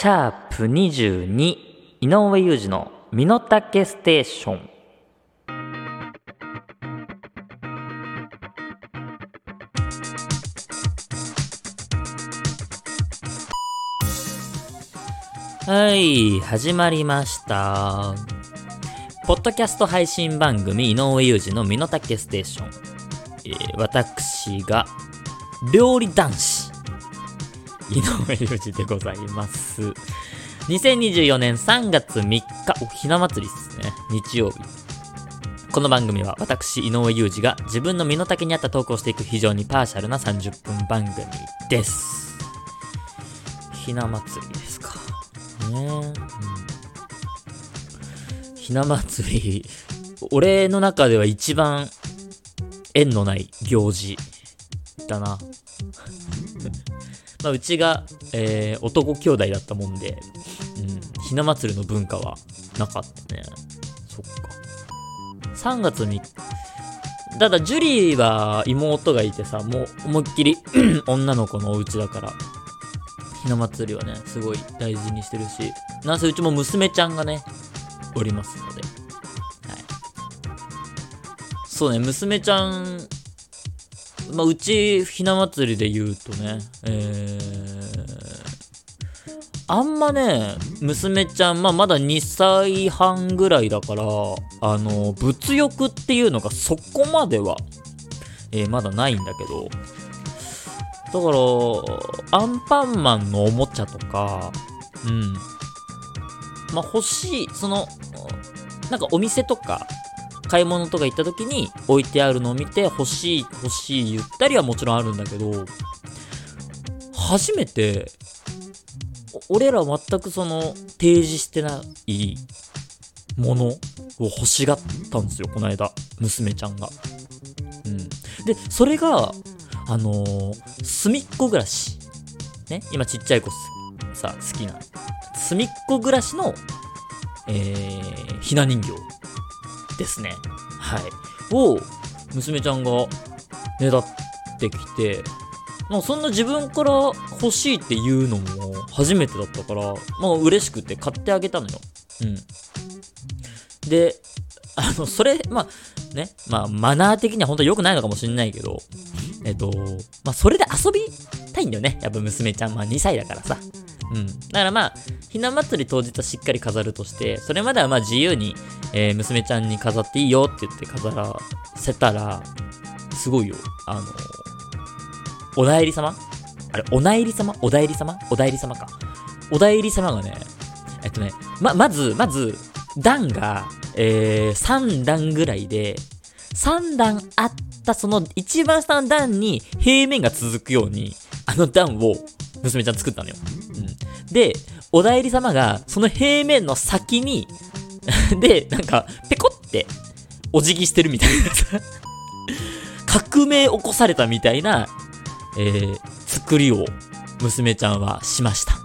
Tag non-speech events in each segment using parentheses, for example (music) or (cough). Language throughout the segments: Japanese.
シャープ22井上裕二の身の丈ステーション。はい始まりました。ポッドキャスト配信番組井上裕二の身の丈ステーション、えー私が料理男子。井上裕二でございます。2024年3月3日、おひな祭りですね。日曜日。この番組は私、井上裕二が自分の身の丈に合った投稿していく非常にパーシャルな30分番組です。ひな祭りですか。ねえうん。ひな祭り、俺の中では一番縁のない行事だな。まあ、うちが、えー男兄弟だったもんで、うん、ひな祭りの文化はなかったね。そっか。3月に、ただ、ジュリーは妹がいてさ、もう思いっきり (clears throat) 女の子のお家だから、ひな祭りはね、すごい大事にしてるし、なんせうちも娘ちゃんがね、おりますので、はい。そうね、娘ちゃんまあ、うち、ひな祭りで言うとね、えー、あんまね、娘ちゃん、まあ、まだ2歳半ぐらいだから、あの、物欲っていうのがそこまでは、えーまだないんだけど、だから、アンパンマンのおもちゃとか、うん。まあ、欲しい、その、なんかお店とか、買い物とか行った時に置いてあるのを見て欲しい欲しい言ったりはもちろんあるんだけど初めて俺ら全くその提示してないものを欲しがったんですよこの間娘ちゃんが。うん。でそれがあのー、隅っこ暮らし。ね今ちっちゃい子さ好きな。隅っこ暮らしのえー、ひな人形。ですね。はい。を、娘ちゃんがねだってきて、まあそんな自分から欲しいっていうのも初めてだったから、まあ嬉しくて買ってあげたのよ。うん。で、あの、それ、まあね、まあマナー的には本当良くないのかもしんないけど、えっと、まあそれで遊びたいんだよね。やっぱ娘ちゃん、まあ2歳だからさ。うん。だからまあ、ひな祭り当日はしっかり飾るとして、それまではまあ自由に、えー娘ちゃんに飾っていいよって言って飾らせたら、すごいよ。あの、お内裏様？あれ、お内裏様？お代理様？お代理様か。お代理様がね、えっとね、ま、まず、まず、段が、えー、3段ぐらいで、3段あったその一番下の段に平面が続くように、あの段を娘ちゃん作ったのよ。うん。で、お代理様がその平面の先に、(laughs) で、なんか、ペコって、お辞儀してるみたいなさ、(laughs) 革命起こされたみたいな、えー、作りを娘ちゃんはしました。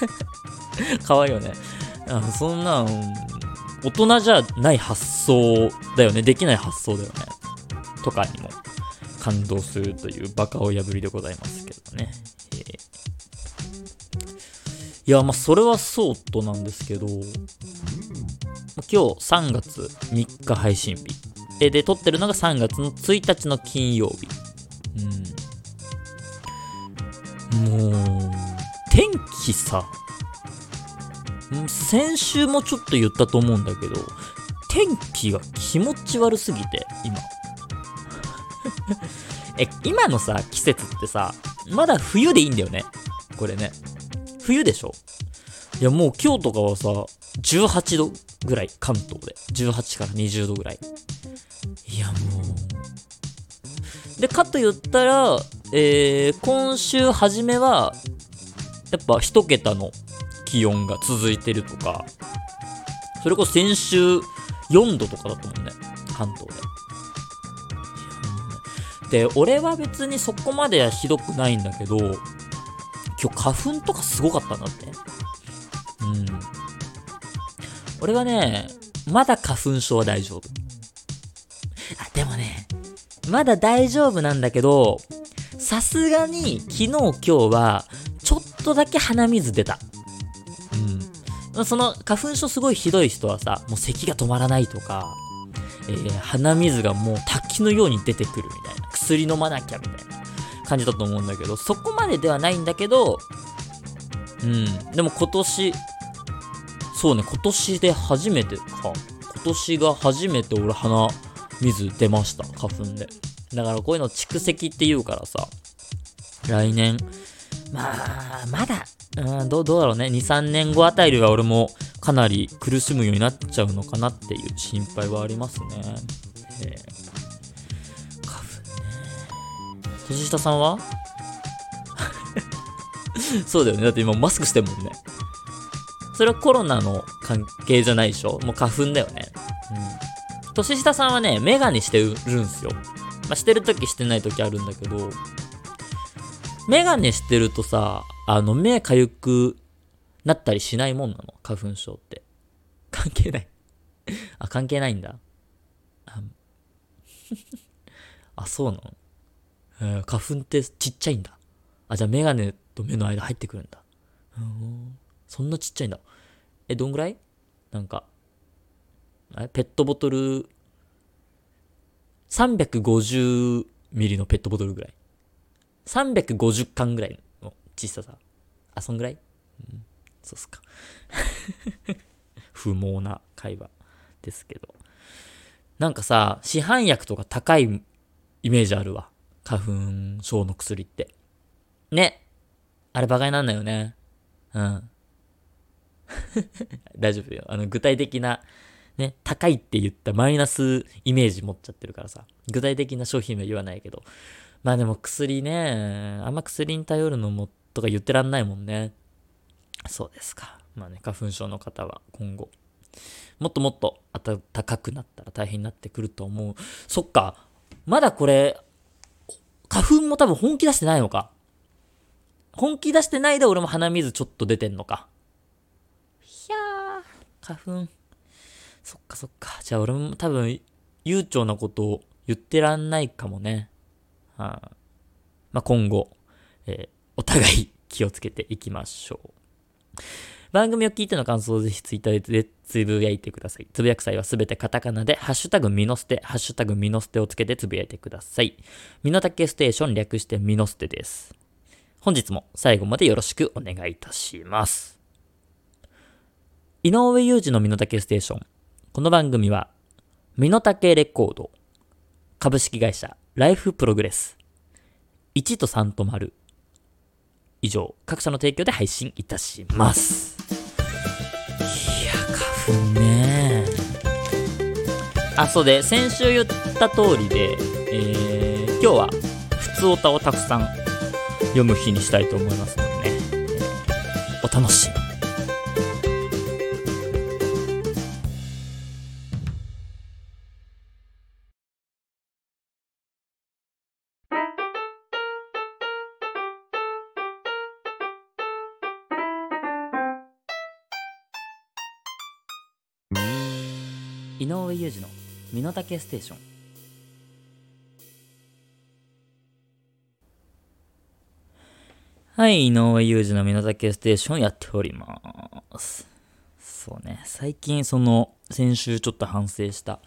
(laughs) かわいいよね。あそんな、大人じゃない発想だよね。できない発想だよね。とかにも感動するというバカを破りでございますけどね。いや、まあ、それはそうとなんですけど、今日3月3日配信日。えで、撮ってるのが3月の1日の金曜日。うん。もう、天気さ、先週もちょっと言ったと思うんだけど、天気が気持ち悪すぎて、今。(laughs) え、今のさ、季節ってさ、まだ冬でいいんだよね。これね。冬でしょ？いや、もう今日とかはさ、18度ぐらい、関東で。18から20度ぐらい。いや、もう。で、かと言ったら、えー、今週初めは、やっぱ一桁の気温が続いてるとか、それこそ先週4度とかだったもんね、関東で。で、俺は別にそこまではひどくないんだけど、今日花粉とかすごかったんだって。うん。俺はね、まだ花粉症は大丈夫。あ、でもね、まだ大丈夫なんだけど、さすがに昨日今日は、ちょっとだけ鼻水出た。うんその花粉症すごいひどい人はさ、もう咳が止まらないとか、えー、鼻水がもう滝のように出てくるみたいな。薬飲まなきゃみたいな感じだと思うんだけど、そこまでではないんだけど、うん。でも今年、そうね、今年で初めてか。今年が初めて俺鼻水出ました。花粉で。だからこういうの蓄積って言うからさ、来年、まあ、まだ、うん、どうだろうね。2、3年後あたりは俺もかなり苦しむようになっちゃうのかなっていう心配はありますね。えー、年下さんは？(laughs) そうだよね。だって今マスクしてんもんね。それはコロナの関係じゃないでしょ？もう花粉だよね。うん。年下さんはね、メガネしてるんすよ。まあ、してるときしてないときあるんだけど、メガネしてるとさ、あの、目かゆくなったりしないもんなの？花粉症って。関係ないあ、関係ないんだ。あ、あそうなの、えー、花粉ってちっちゃいんだ。あ、じゃあメガネと目の間入ってくるんだ。うん。そんなちっちゃいんだ。え、どんぐらい？なんか、あれ？ペットボトル、350ミリのペットボトルぐらい。350巻ぐらいの小ささ。あ、そんぐらい？うん。そうっすか。(laughs) 不毛な会話ですけど。なんかさ、市販薬とか高いイメージあるわ。花粉症の薬って。ね。あれバカになんなよね。うん。(laughs) 大丈夫よ。あの、具体的な、ね、高いって言ったマイナスイメージ持っちゃってるからさ。具体的な商品は言わないけど。まあでも薬ね、あんま薬に頼るのもとか言ってらんないもんね。そうですか。まあね、花粉症の方は今後、もっともっと暖かくなったら大変になってくると思う。そっか。まだこれ、花粉も多分本気出してないのか。本気出してないで俺も鼻水ちょっと出てんのか。ひゃー、花粉。そっかそっか。じゃあ俺も多分、悠長なことを言ってらんないかもね。はあ、まあ、今後、えー、お互い気をつけていきましょう。番組を聞いての感想をぜひツイッターでつぶやいてください。つぶやく際はすべてカタカナで、ハッシュタグミノステ、ハッシュタグミノステをつけてつぶやいてください。ミノタケステーション略してミノステです。本日も最後までよろしくお願いいたします。井上裕二のミノタケステーション。この番組は、ミノタケレコード、株式会社ライフプログレス。1と3と丸。以上、各社の提供で配信いたします。ね。え、あ、そうで、先週言った通りで、えー、今日は、普通歌をたくさん読む日にしたいと思いますのでね、お楽しみ井上裕二の身の丈ステーションはい、井上裕二の身の丈ステーションやっております。そうね、最近その、先週ちょっと反省した、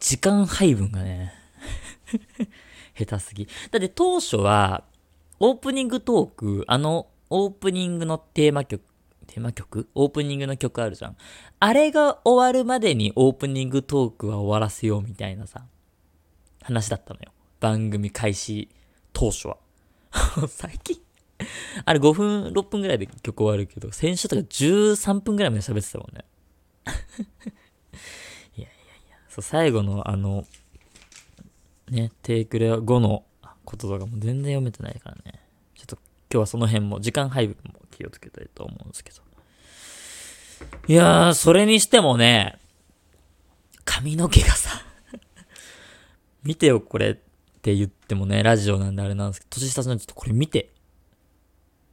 時間配分がね (laughs) 下手すぎ。だって当初は、オープニングトーク、あの、オープニングのテーマ曲、テーマ曲？オープニングの曲あるじゃん。あれが終わるまでにオープニングトークは終わらせようみたいなさ、話だったのよ。番組開始当初は。(laughs) 最近あれ5分、6分ぐらいで曲終わるけど、先週とか13分ぐらいまで喋ってたもんね。(laughs) いやいやいや、そう、最後のあの、ね、テイクレ後のこととかも全然読めてないからね。ちょっと今日はその辺も、時間配分も気をつけたいと思うんですけど。いやー、それにしてもね、髪の毛がさ (laughs) 見てよ、これって言ってもね、ラジオなんであれなんですけど、年下さんちょっとこれ見て。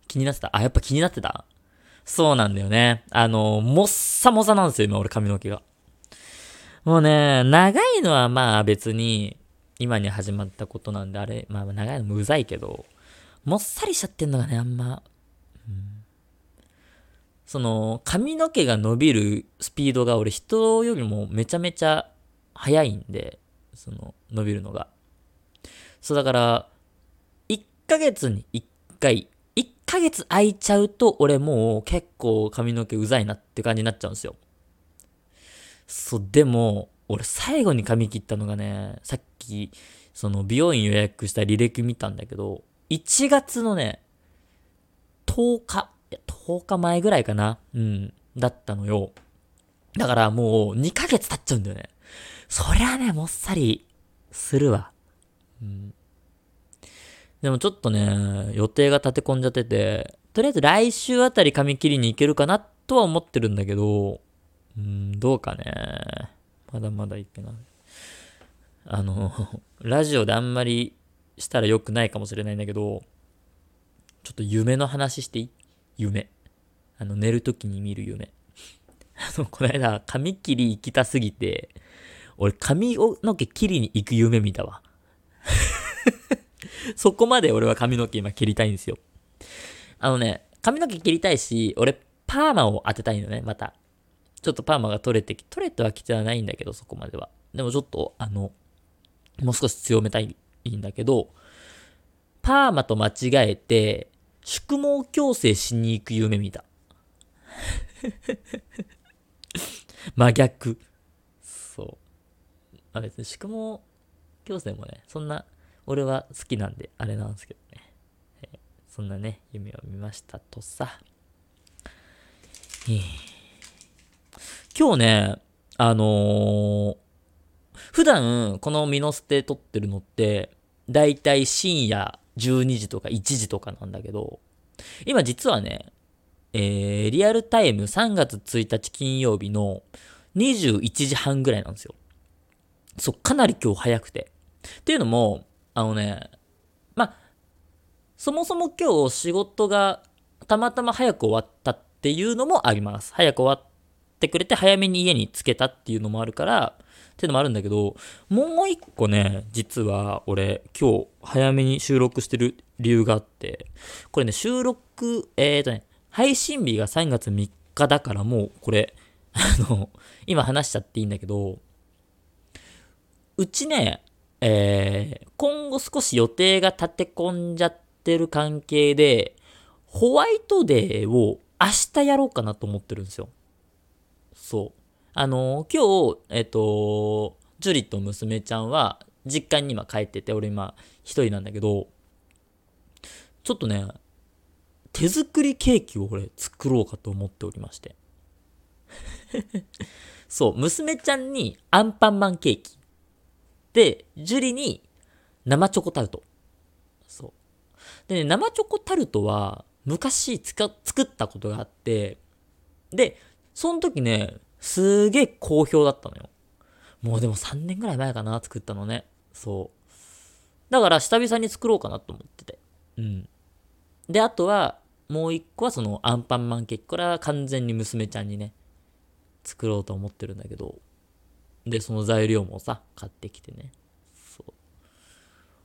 気になってた？あ、やっぱ気になってた？そうなんだよね。あの、もっさもさなんですよ、今俺髪の毛が。もうね、長いのはまあ別に、今に始まったことなんで、あれ、まあ長いのもうざいけど、もっさりしちゃってんのがね、あんま、その、髪の毛が伸びるスピードが俺人よりもめちゃめちゃ速いんで、その、伸びるのが。そうだから、1ヶ月に1回、1ヶ月空いちゃうと俺もう結構髪の毛うざいなって感じになっちゃうんですよ。そう、でも、俺最後に髪切ったのがね、さっき、その美容院予約した履歴見たんだけど、1月のね、10日、10日前ぐらいかなうん、だったのよ。だからもう2ヶ月経っちゃうんだよね。そりゃね、もっさりするわ。うん。でもちょっとね、予定が立て込んじゃってて、とりあえず来週あたり髪切りに行けるかなとは思ってるんだけど、うん、どうかね。まだまだいけない。あの、ラジオであんまりしたら良くないかもしれないんだけど、ちょっと夢の話していい？夢。あの、寝るときに見る夢。あの、この間、髪切り行きたすぎて、俺髪の毛切りに行く夢見たわ。(laughs) そこまで俺は髪の毛今切りたいんですよ。あのね、髪の毛切りたいし、俺パーマを当てたいのね、また。ちょっとパーマが取れてき、取れてはきてはないんだけど、そこまでは。でもちょっと、あの、もう少し強めたいんだけど、パーマと間違えて、宿毛矯正しに行く夢見た。(laughs) 真逆。そう。まあ別に宿毛矯正もね、そんな俺は好きなんであれなんですけどね。えー、そんなね、夢を見ましたとさ。えー、今日ね、あのー、普段このミノステ撮ってるのって、だいたい深夜12時とか1時とかなんだけど、今実はね、えー、リアルタイム3月1日金曜日の21時半ぐらいなんですよ。そう、かなり今日早くて。っていうのも、あのね、まあ、そもそも今日仕事がたまたま早く終わったっていうのもあります。早く終わってくれて早めに家に着けたっていうのもあるから、っていうのもあるんだけど、もう一個ね、実は俺今日早めに収録してる理由があって、これね、収録、えーとね、配信日が3月3日だからもうこれ、(laughs) あの、今話しちゃっていいんだけど、うちね、えー、今後少し予定が立て込んじゃってる関係で、ホワイトデーを明日やろうかなと思ってるんですよ。そう。あの、今日、えっ、と、ジュリと娘ちゃんは実家に今帰ってて、俺今一人なんだけど、ちょっとね、手作りケーキを俺作ろうかと思っておりまして。(laughs) そう、娘ちゃんにアンパンマンケーキ。で、ジュリに生チョコタルト。そう。でね、生チョコタルトは昔作ったことがあって、で、その時ね、すげえ好評だったのよ。もうでも3年ぐらい前かな、作ったのね。そう。だから久々に作ろうかなと思ってて。うん。で、あとは、もう一個はそのアンパンマンケーキ。これは完全に娘ちゃんにね、作ろうと思ってるんだけど。で、その材料もさ、買ってきてね。そう。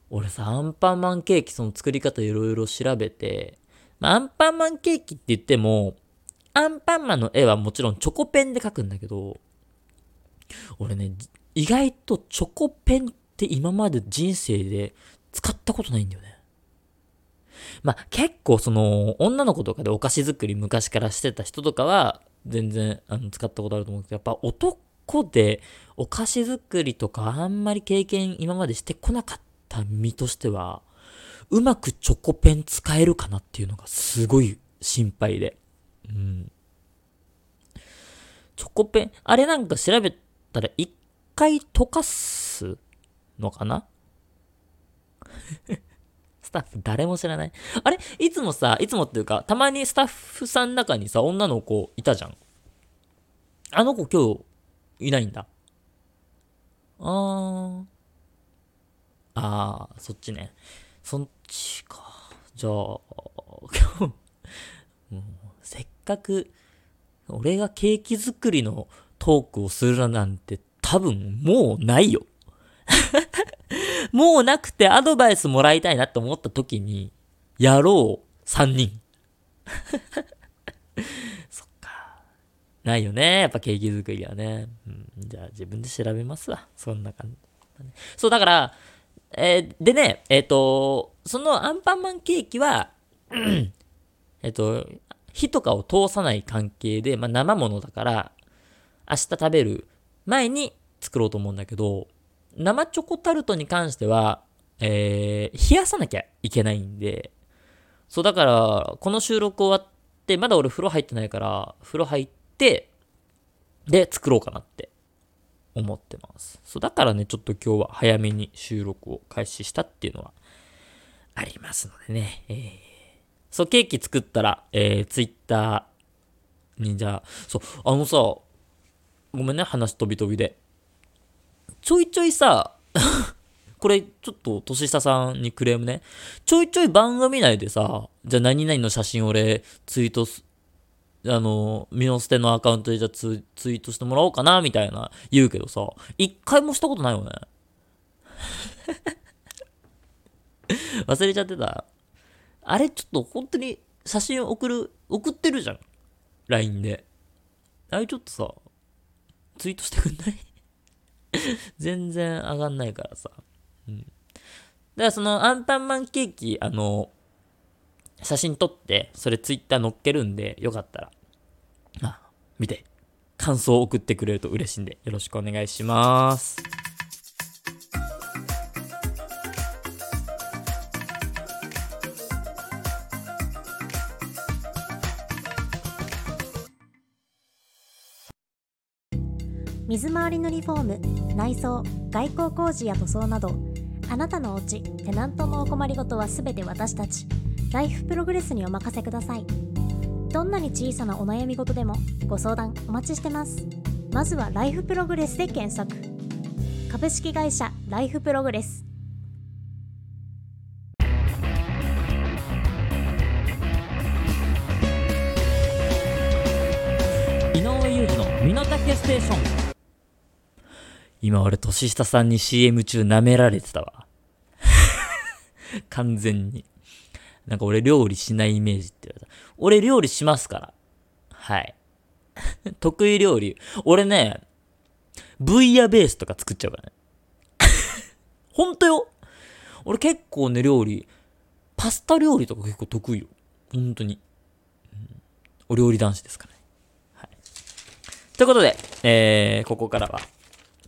俺さ、アンパンマンケーキその作り方いろいろ調べて、まあ、アンパンマンケーキって言っても、アンパンマンの絵はもちろんチョコペンで描くんだけど、俺ね、意外とチョコペンって今まで人生で使ったことないんだよね。まあ、結構その、女の子とかでお菓子作り昔からしてた人とかは、全然、あの、使ったことあると思うけど、やっぱ男でお菓子作りとかあんまり経験今までしてこなかった身としては、うまくチョコペン使えるかなっていうのがすごい心配で。うん。チョコペン、あれなんか調べたら一回溶かすのかな？(laughs) スタッフ誰も知らないあれ？いつもさ、いつもっていうか、たまにスタッフさんの中にさ、女の子いたじゃん。あの子今日いないんだ。あー。あー、そっちね。そっちか。じゃあ、(laughs) 今日、う、せっかく、俺がケーキ作りのトークをするなんて多分もうないよ。(laughs) もうなくてアドバイスもらいたいなって思った時に、やろう3人。(laughs) そっか。ないよね。やっぱケーキ作りはね。うん、じゃあ自分で調べますわ。そんな感じ。そう、だから、えー、でね、えっ、ー、と、そのアンパンマンケーキは、えっと、火とかを通さない関係で、まあ、生ものだから、明日食べる前に作ろうと思うんだけど、生チョコタルトに関しては、えー、冷やさなきゃいけないんで、そう、だから、この収録終わって、まだ俺風呂入ってないから、風呂入って、で、作ろうかなって思ってます。そう、だからね、ちょっと今日は早めに収録を開始したっていうのはありますのでね。えー、そう、ケーキ作ったら、えー、ツイッターに、じゃあ、そう、あのさ、ごめんね、話飛び飛びで。ちょいちょいさ、(laughs) これ、ちょっと年下さんにクレームね。ちょいちょい番組内でさ、じゃあ何々の写真俺ツイートす、あの、ミノステのアカウントでじゃあツツイートしてもらおうかな、みたいな言うけどさ、一回もしたことないよね。(laughs) 忘れちゃってた？あれちょっと本当に写真送る、送ってるじゃん。LINE で。あれちょっとさ、ツイートしてくんない？(laughs) 全然上がんないからさ。うん。だからそのアンパンマンケーキ、あの、写真撮って、それツイッター載っけるんで、よかったら、あ、見て、感想を送ってくれると嬉しいんで、よろしくお願いします。水回りのリフォーム内装外交工事や塗装などあなたのお家テナントのお困りごとは全て私たち。ライフプログレスにお任せください。どんなに小さなお悩み事でもご相談お待ちしてます。まずはライフプログレスで検索。株式会社ライフプログレス。今俺年下さんに CM 中舐められてたわ。(laughs) 完全に。なんか俺料理しないイメージって言われた。俺料理しますから。はい。(laughs) 得意料理。俺ね、ブイヤベースとか作っちゃうからね。ほんとよ俺結構ね、料理、パスタ料理とか結構得意よ。ほんとに。うん、お料理男子ですからね。はい。ということで、えー、ここからは、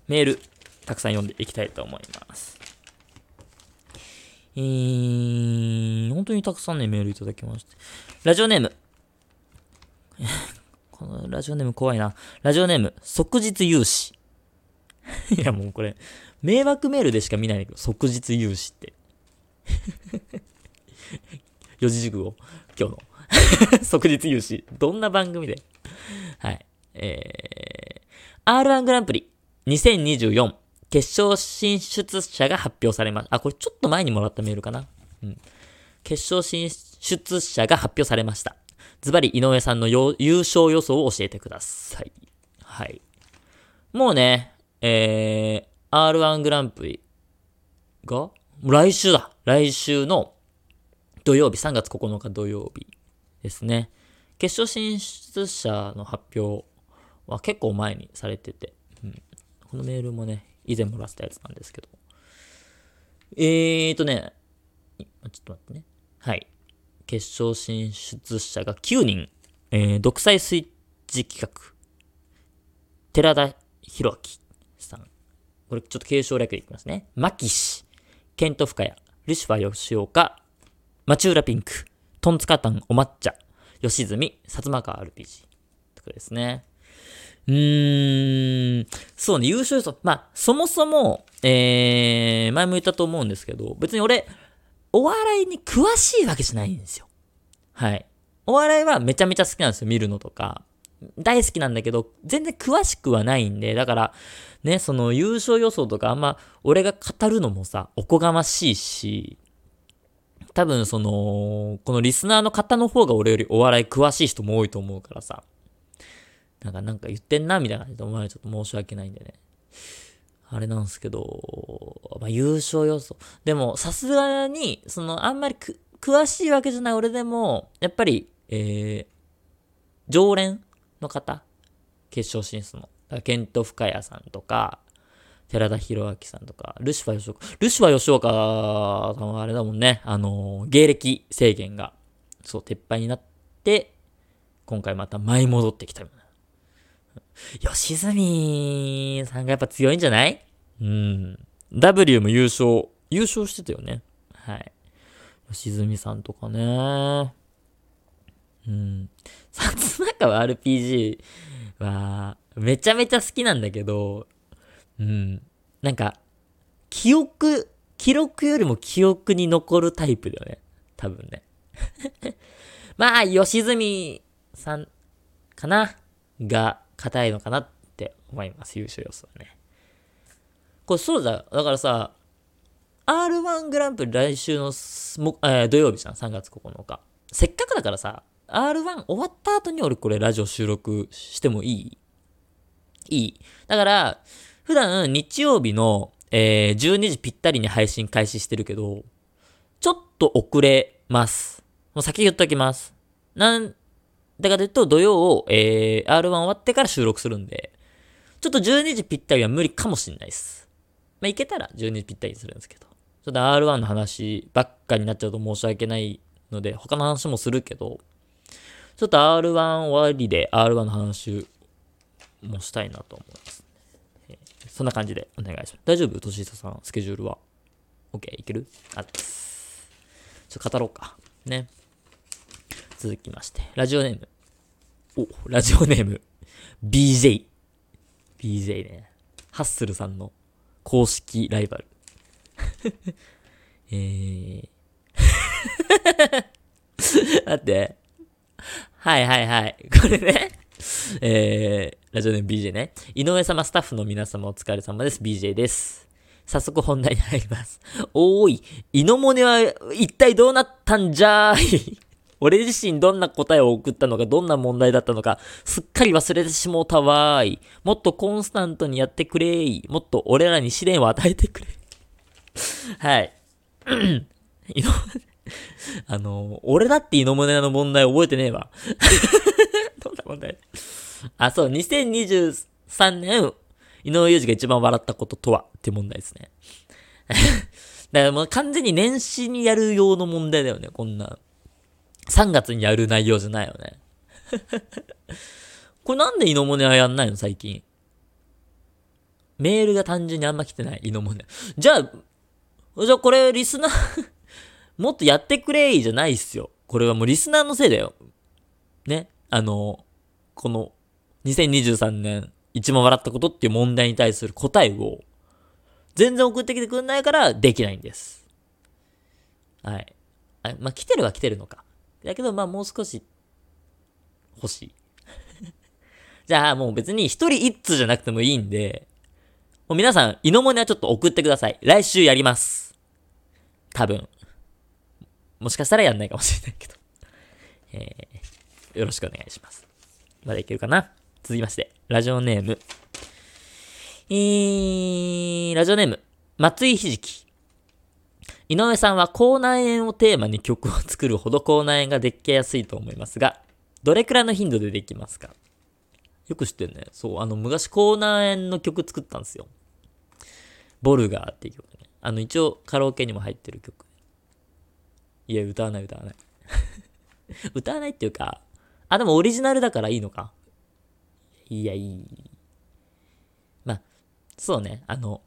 メール、たくさん読んでいきたいと思います。えー、本当にたくさんね、メールいただきまして。ラジオネーム。(laughs) このラジオネーム怖いな。ラジオネーム、即日融資。(laughs) いやもうこれ、迷惑メールでしか見ないけど、即日融資って。(laughs) 四字熟語、今日の。即日融資。どんな番組で？はい。えー、R1 グランプリ2024決勝進出者が発表されました。あ、これちょっと前にもらったメールかな。うん。決勝進出者が発表されました。ズバリ井上さんの優勝予想を教えてください。はい。もうね、えー、R1 グランプリが、来週だ。来週の土曜日、3月9日土曜日ですね。決勝進出者の発表は結構前にされてて、このメールもね、以前もらったやつなんですけど。えーとね、ちょっと待ってね。はい。決勝進出者が9人。えー、独裁スイッチ企画。寺田博明さん。これちょっと継承略でいきますね。牧氏、ケント深谷、ルシファー吉岡、町浦ピンク、トンツカタンお抹茶、吉住、薩摩川 RPG。とかですね。うーん、そうね、優勝予想。まあ、そもそも、えー、前も言ったと思うんですけど、別に俺、お笑いに詳しいわけじゃないんですよ。はい。お笑いはめちゃめちゃ好きなんですよ、見るのとか。大好きなんだけど、全然詳しくはないんで、だから、ね、その優勝予想とかあんま、俺が語るのもさ、おこがましいし、多分その、このリスナーの方の方が俺よりお笑い詳しい人も多いと思うからさ、なんか、なんか言ってんな、みたいな感じで思われちょっと申し訳ないんでね。あれなんですけど、まあ、優勝予想。でも、さすがに、その、あんまりく詳しいわけじゃない俺でも、やっぱり、えー、常連の方決勝進出の。ケント・深谷さんとか、寺田博明さんとか、ルシファー吉岡。ルシファー吉岡さんはあれだもんね。あのー芸歴制限が、そう、撤廃になって、今回また舞い戻ってきた。吉住さんがやっぱ強いんじゃない？うん。W も優勝、優勝してたよね。はい。吉住さんとかね。うん。薩摩川 RPG は、めちゃめちゃ好きなんだけど、うん。なんか、記憶、記録よりも記憶に残るタイプだよね。多分ね。(laughs) まあ、吉住さんかな？が硬いのかなって思います。優勝予想はね。これそうだ。だからさ、R1 グランプリ来週のも、えー土曜日じゃん。3月9日。せっかくだからさ、R1 終わった後に俺これラジオ収録してもいい？いい。だから、普段日曜日の、えー12時ぴったりに配信開始してるけど、ちょっと遅れます。もう先言っときます。なんだかというと、土曜を、えー R1 終わってから収録するんで、ちょっと12時ぴったりは無理かもしんないです。まあ、いけたら12時ぴったりにするんですけど。ちょっと R1 の話ばっかになっちゃうと申し訳ないので、他の話もするけど、ちょっと R1 終わりで R1 の話もしたいなと思います、そんな感じでお願いします。大丈夫？としささん、スケジュールは？OK? いける？あっ。ちょっと語ろうか。ね。続きまして、ラジオネーム。お、ラジオネーム。BJ。BJ ね。ハッスルさんの公式ライバル。(laughs) えー。(laughs) 待って。はいはいはい。これね。えー、ラジオネーム BJ ね。井上様、スタッフの皆様お疲れ様です。BJ です。早速本題に入ります。おーい、イノモネは一体どうなったんじゃーい。俺自身どんな答えを送ったのか、どんな問題だったのか、すっかり忘れてしもうたわーい。もっとコンスタントにやってくれーい。もっと俺らに試練を与えてくれ。はい。(coughs) あの、俺だってイノモネの問題覚えてねえわ。(laughs) どんな問題？あ、そう、2023年、井上裕二が一番笑ったこととはって問題ですね。(laughs) だからもう完全に年始にやる用の問題だよね、こんな。3月にやる内容じゃないよね。(laughs) これなんでイノモネはやんないの最近？メールが単純にあんま来てない、イノモネ。じゃあ、じゃあこれリスナー (laughs) もっとやってくれーじゃないっすよ。これはもうリスナーのせいだよ。ね？あの、この2023年一番笑ったことっていう問題に対する答えを全然送ってきてくんないからできないんです。はい。あまあ、来てるは来てるのか。だけど、まあ、もう少し欲しい。(laughs) じゃあ、もう別に一人一通じゃなくてもいいんで、もう皆さん、イノモネはちょっと送ってください。来週やります。多分。もしかしたらやんないかもしれないけど。(laughs) えー、よろしくお願いします。まだいけるかな？続きまして、ラジオネーム。えー、ラジオネーム、松井ひじき。井上さんは口内炎をテーマに曲を作るほど口内炎ができやすいと思いますが、どれくらいの頻度でできますか？よく知ってるね。そう、あの、昔口内炎の曲作ったんですよ。ボルガーっていう曲ね。あの、一応カラオケにも入ってる曲。いや、歌わない歌わない。(laughs) 歌わないっていうか、あ、でもオリジナルだからいいのか。いや、いい。まあ、そうね、あの、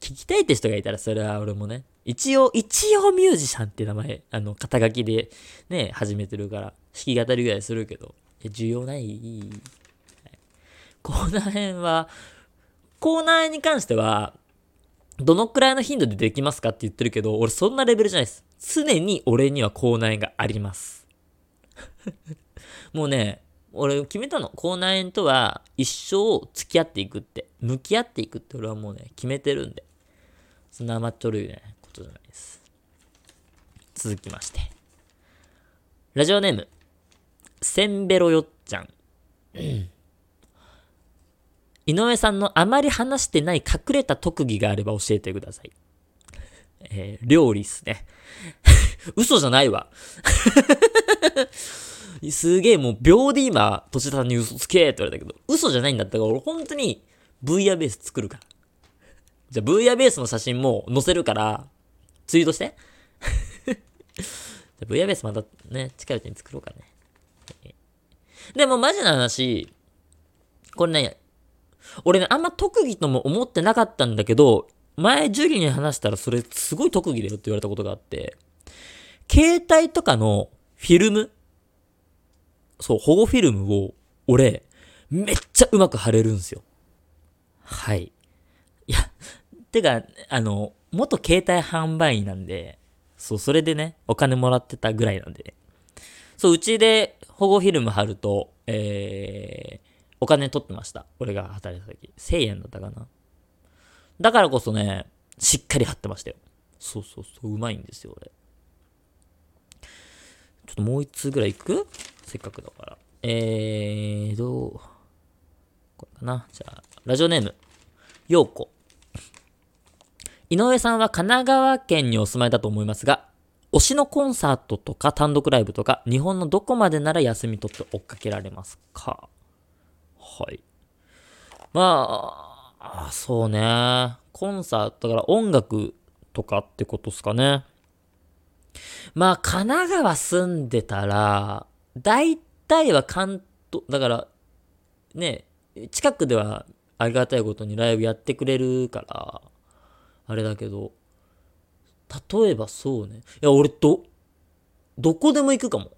聞きたいって人がいたらそれは俺もね、一応、一応ミュージシャンって名前、あの、肩書きでね、始めてるから、弾き語りぐらいするけど、いや需要ない？はい口内炎は、口内炎に関しては、どのくらいの頻度でできますかって言ってるけど、俺そんなレベルじゃないです。常に俺には口内炎があります。(laughs) もうね、俺決めたの。口内炎とは一生付き合っていくって。向き合っていくって俺はもうね、決めてるんで。そんな甘っちょるいね、ことじゃないです。続きまして。ラジオネーム。せんべろよっちゃん。井上さんのあまり話してない隠れた特技があれば教えてください。えー料理っすね。(laughs) 嘘じゃないわ。(laughs) すげえもう秒で今、年田さんに嘘つけって言われたけど、嘘じゃないんだったから俺本当に VR ベース作るから。じゃあ VR ベースの写真も載せるから、ツイートして。(laughs) じゃあ VR ベースまたね、近いうちに作ろうかね。でもマジな話、これね、俺ね、あんま特技とも思ってなかったんだけど、前、ジュリに話したらそれすごい特技だよって言われたことがあって、携帯とかのフィルムそう、保護フィルムを、俺、めっちゃうまく貼れるんすよ。はい。いや、てか、あの、元携帯販売員なんで、そう、それでね、お金もらってたぐらいなんで、ね、そう、うちで保護フィルム貼ると、えー、お金取ってました。俺が働いた時。1000円だったかな。だからこそね、しっかり貼ってましたよ。そうそうそう、うまいんですよ、俺。ちょっともう一通ぐらい行く？せっかくだから。えー、どう、これかな。じゃあ、ラジオネーム、ようこ。井上さんは神奈川県にお住まいだと思いますが、推しのコンサートとか単独ライブとか、日本のどこまでなら休み取って追っかけられますか？はい。まあ、そうね。コンサート、だから音楽とかってことっすかね。まあ、神奈川住んでたら、大体は関東、だから、ね、近くではありがたいことにライブやってくれるから、あれだけど、例えばそうね。いや、俺ど、どこでも行くかも。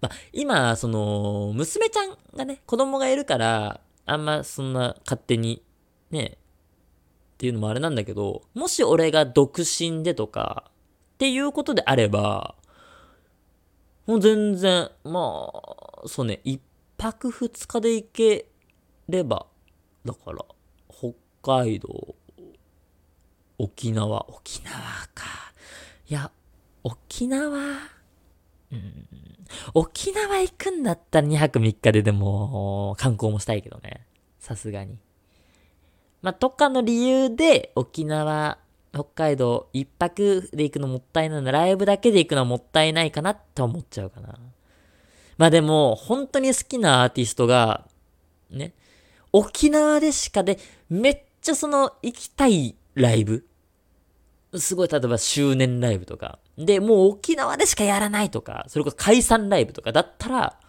まあ、今、その、娘ちゃんがね、子供がいるから、あんまそんな勝手に、ね、っていうのもあれなんだけど、もし俺が独身でとか、っていうことであれば、もう全然、まあ、そうね、一泊二日で行ければ、だから、北海道、沖縄、沖縄か。いや、沖縄、うん、沖縄行くんだったら2泊3日ででも観光もしたいけどね。さすがに。まあ、とかの理由で沖縄北海道一泊で行くのもったいないな。ライブだけで行くのはもったいないかなって思っちゃうかな。まあでも、本当に好きなアーティストが、ね、沖縄でしかで、めっちゃその行きたいライブ。すごい、例えば周年ライブとか。で、もう沖縄でしかやらないとか、それこそ解散ライブとかだったら、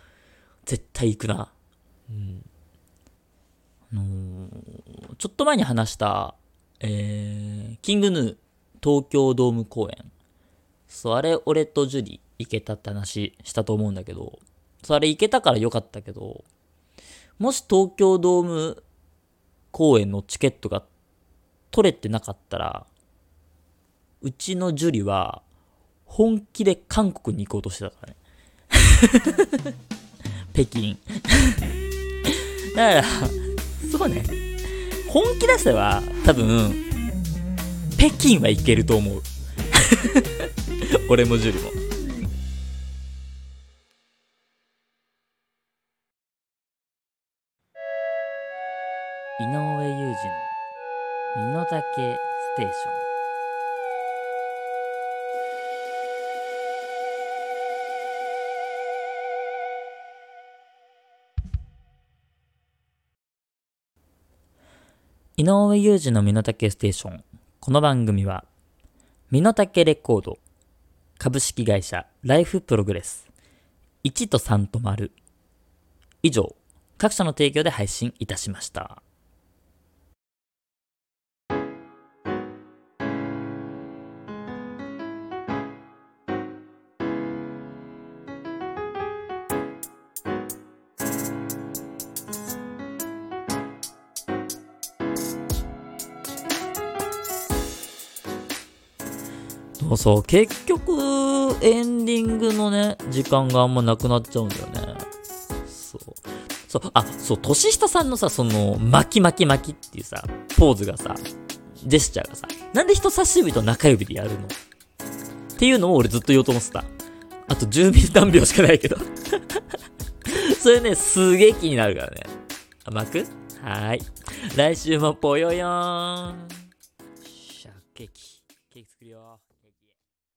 絶対行くな。うん。あのー、ちょっと前に話した、えー、キングヌー東京ドーム公演。そう、あれ、俺とジュリ行けたって話したと思うんだけど、そう、あれ行けたからよかったけど、もし東京ドーム公演のチケットが取れてなかったら、うちのジュリは、本気で韓国に行こうとしてたからね。(laughs) 北京。だから、そうね。本気出せば、多分、北京はいけると思う。(laughs) 俺もジュリも。の身の丈ステーション。井上裕二の身の丈ステーション。この番組は、身の丈レコード、株式会社ライフプログレス、1と3と丸、以上、各社の提供で配信いたしました。そうそう、結局、エンディングのね、時間があんまなくなっちゃうんだよね。そう。そう、あ、そう、年下さんのさ、その、巻き巻き巻きっていうさ、ポーズがさ、ジェスチャーがさ、なんで人差し指と中指でやるの？っていうのを俺ずっと言おうと思ってた。あと10ミリ何秒しかないけど (laughs) それね、すげえ気になるからね。あ、巻く？はーい。来週もぽよよーん。シャケキ。